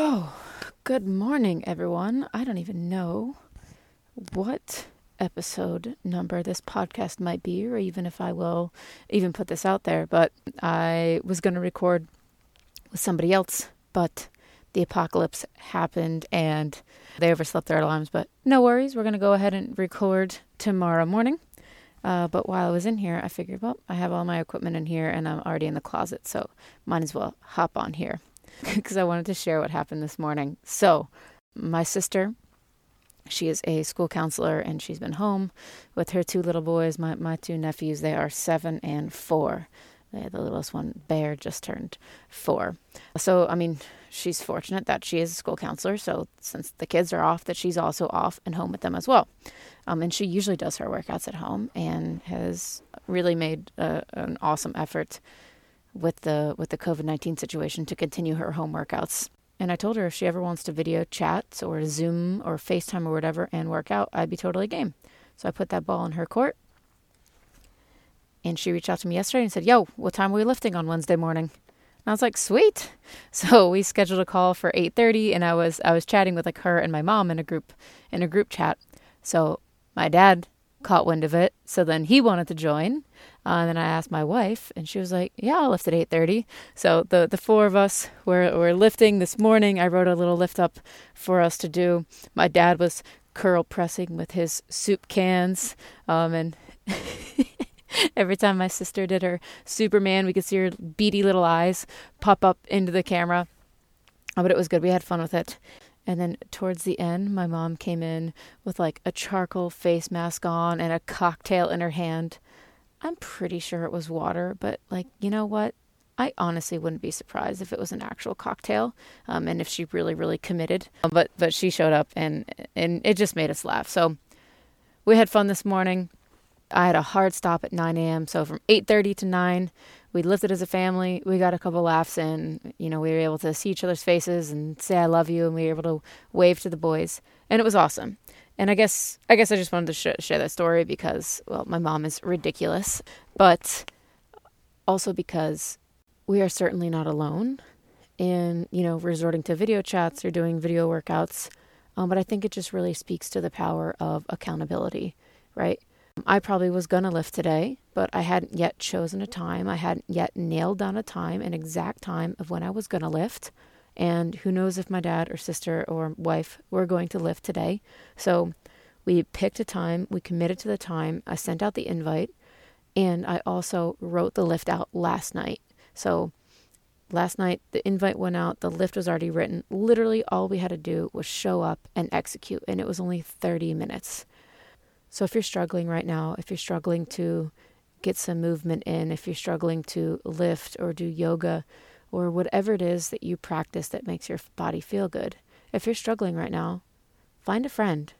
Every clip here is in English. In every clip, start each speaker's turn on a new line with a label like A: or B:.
A: Oh, good morning, everyone. I don't even know what episode number this podcast might be, or even if I will even put this out there, but I was going to record with somebody else, but the apocalypse happened and they overslept their alarms. But no worries, we're going to go ahead and record tomorrow morning. Uh, but while I was in here, I figured, well, I have all my equipment in here and I'm already in the closet, so might as well hop on here because I wanted to share what happened this morning. So, my sister, she is a school counselor and she's been home with her two little boys, my, my two nephews. They are seven and four. They, The littlest one, Bear, just turned four. So, I mean, she's fortunate that she is a school counselor. So, since the kids are off, that she's also off and home with them as well. Um, and she usually does her workouts at home and has really made a, an awesome effort with the with the COVID nineteen situation to continue her home workouts. And I told her if she ever wants to video chat or Zoom or FaceTime or whatever and work out, I'd be totally game. So I put that ball in her court. And she reached out to me yesterday and said, Yo, what time are we lifting on Wednesday morning? And I was like, Sweet. So we scheduled a call for eight thirty and I was I was chatting with like her and my mom in a group in a group chat. So my dad caught wind of it. So then he wanted to join. Uh, and then I asked my wife, and she was like, "Yeah, I'll lift at 8:30." So the the four of us were were lifting this morning. I wrote a little lift up for us to do. My dad was curl pressing with his soup cans, um, and every time my sister did her Superman, we could see her beady little eyes pop up into the camera. Oh, but it was good. We had fun with it. And then towards the end, my mom came in with like a charcoal face mask on and a cocktail in her hand. I'm pretty sure it was water, but like, you know what? I honestly wouldn't be surprised if it was an actual cocktail, um, and if she really, really committed. But but she showed up, and and it just made us laugh. So we had fun this morning. I had a hard stop at 9 a.m. So from 8:30 to 9, we lifted as a family. We got a couple laughs in. You know, we were able to see each other's faces and say "I love you," and we were able to wave to the boys, and it was awesome. And I guess I guess I just wanted to sh- share that story because well, my mom is ridiculous, but also because we are certainly not alone in you know resorting to video chats or doing video workouts. Um, but I think it just really speaks to the power of accountability, right? I probably was gonna lift today, but I hadn't yet chosen a time. I hadn't yet nailed down a time, an exact time of when I was gonna lift. And who knows if my dad or sister or wife were going to lift today. So we picked a time, we committed to the time. I sent out the invite, and I also wrote the lift out last night. So last night the invite went out, the lift was already written. Literally all we had to do was show up and execute, and it was only 30 minutes. So if you're struggling right now, if you're struggling to get some movement in, if you're struggling to lift or do yoga, or whatever it is that you practice that makes your body feel good. If you're struggling right now, find a friend.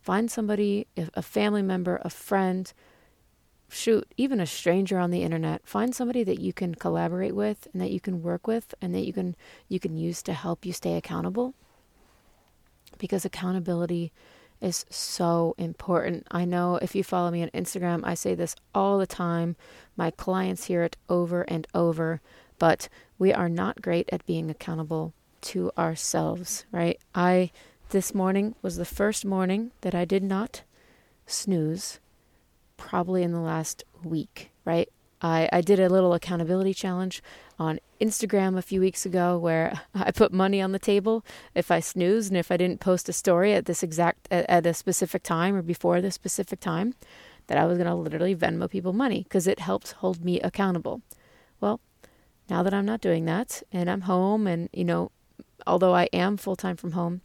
A: Find somebody, a family member, a friend, shoot, even a stranger on the internet. Find somebody that you can collaborate with and that you can work with and that you can you can use to help you stay accountable. Because accountability is so important. I know if you follow me on Instagram, I say this all the time. My clients hear it over and over, but we are not great at being accountable to ourselves, right? I, this morning was the first morning that I did not snooze, probably in the last week, right? I, I did a little accountability challenge on Instagram a few weeks ago where I put money on the table if I snoozed and if I didn't post a story at this exact at, at a specific time or before this specific time, that I was going to literally Venmo people money because it helps hold me accountable. Well, now that I'm not doing that and I'm home and, you know, although I am full time from home,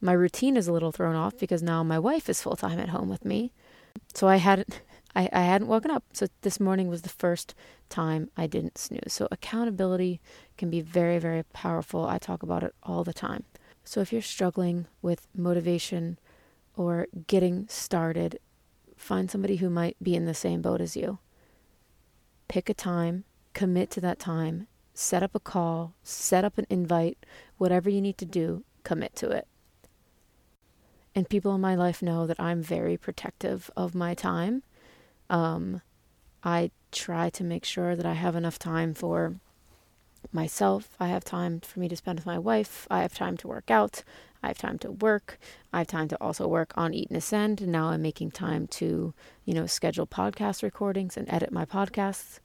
A: my routine is a little thrown off because now my wife is full time at home with me. So I hadn't I, I hadn't woken up. So this morning was the first time I didn't snooze. So accountability can be very, very powerful. I talk about it all the time. So if you're struggling with motivation or getting started, find somebody who might be in the same boat as you. Pick a time commit to that time, set up a call, set up an invite, whatever you need to do, commit to it. And people in my life know that I'm very protective of my time. Um, I try to make sure that I have enough time for myself. I have time for me to spend with my wife. I have time to work out. I have time to work. I have time to also work on Eat and Ascend. And now I'm making time to, you know, schedule podcast recordings and edit my podcasts.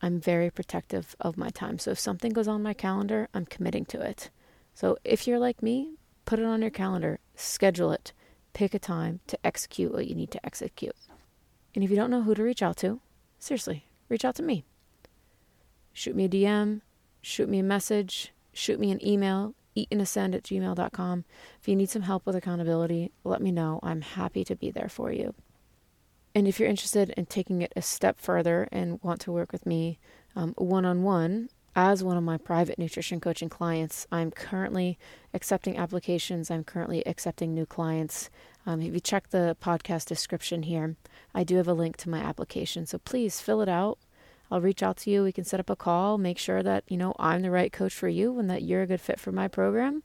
A: I'm very protective of my time. So if something goes on my calendar, I'm committing to it. So if you're like me, put it on your calendar, schedule it, pick a time to execute what you need to execute. And if you don't know who to reach out to, seriously, reach out to me. Shoot me a DM, shoot me a message, shoot me an email, eatanascend at gmail.com. If you need some help with accountability, let me know. I'm happy to be there for you. And if you're interested in taking it a step further and want to work with me one on one, as one of my private nutrition coaching clients, I'm currently accepting applications. I'm currently accepting new clients. Um, if you check the podcast description here, I do have a link to my application. So please fill it out. I'll reach out to you. We can set up a call, make sure that, you know, I'm the right coach for you and that you're a good fit for my program.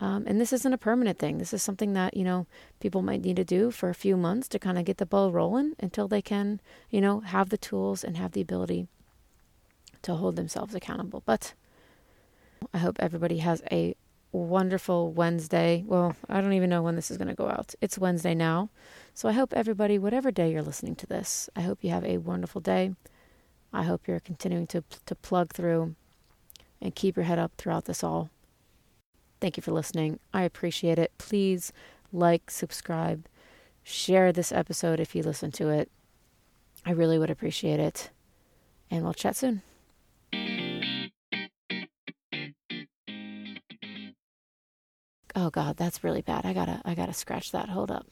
A: Um, and this isn't a permanent thing. This is something that, you know, people might need to do for a few months to kind of get the ball rolling until they can, you know, have the tools and have the ability to hold themselves accountable. But I hope everybody has a wonderful Wednesday. Well, I don't even know when this is going to go out. It's Wednesday now. So I hope everybody, whatever day you're listening to this, I hope you have a wonderful day. I hope you're continuing to, to plug through and keep your head up throughout this all. Thank you for listening. I appreciate it. Please like, subscribe, share this episode if you listen to it. I really would appreciate it. And we'll chat soon. God, that's really bad. I gotta I gotta scratch that. Hold up.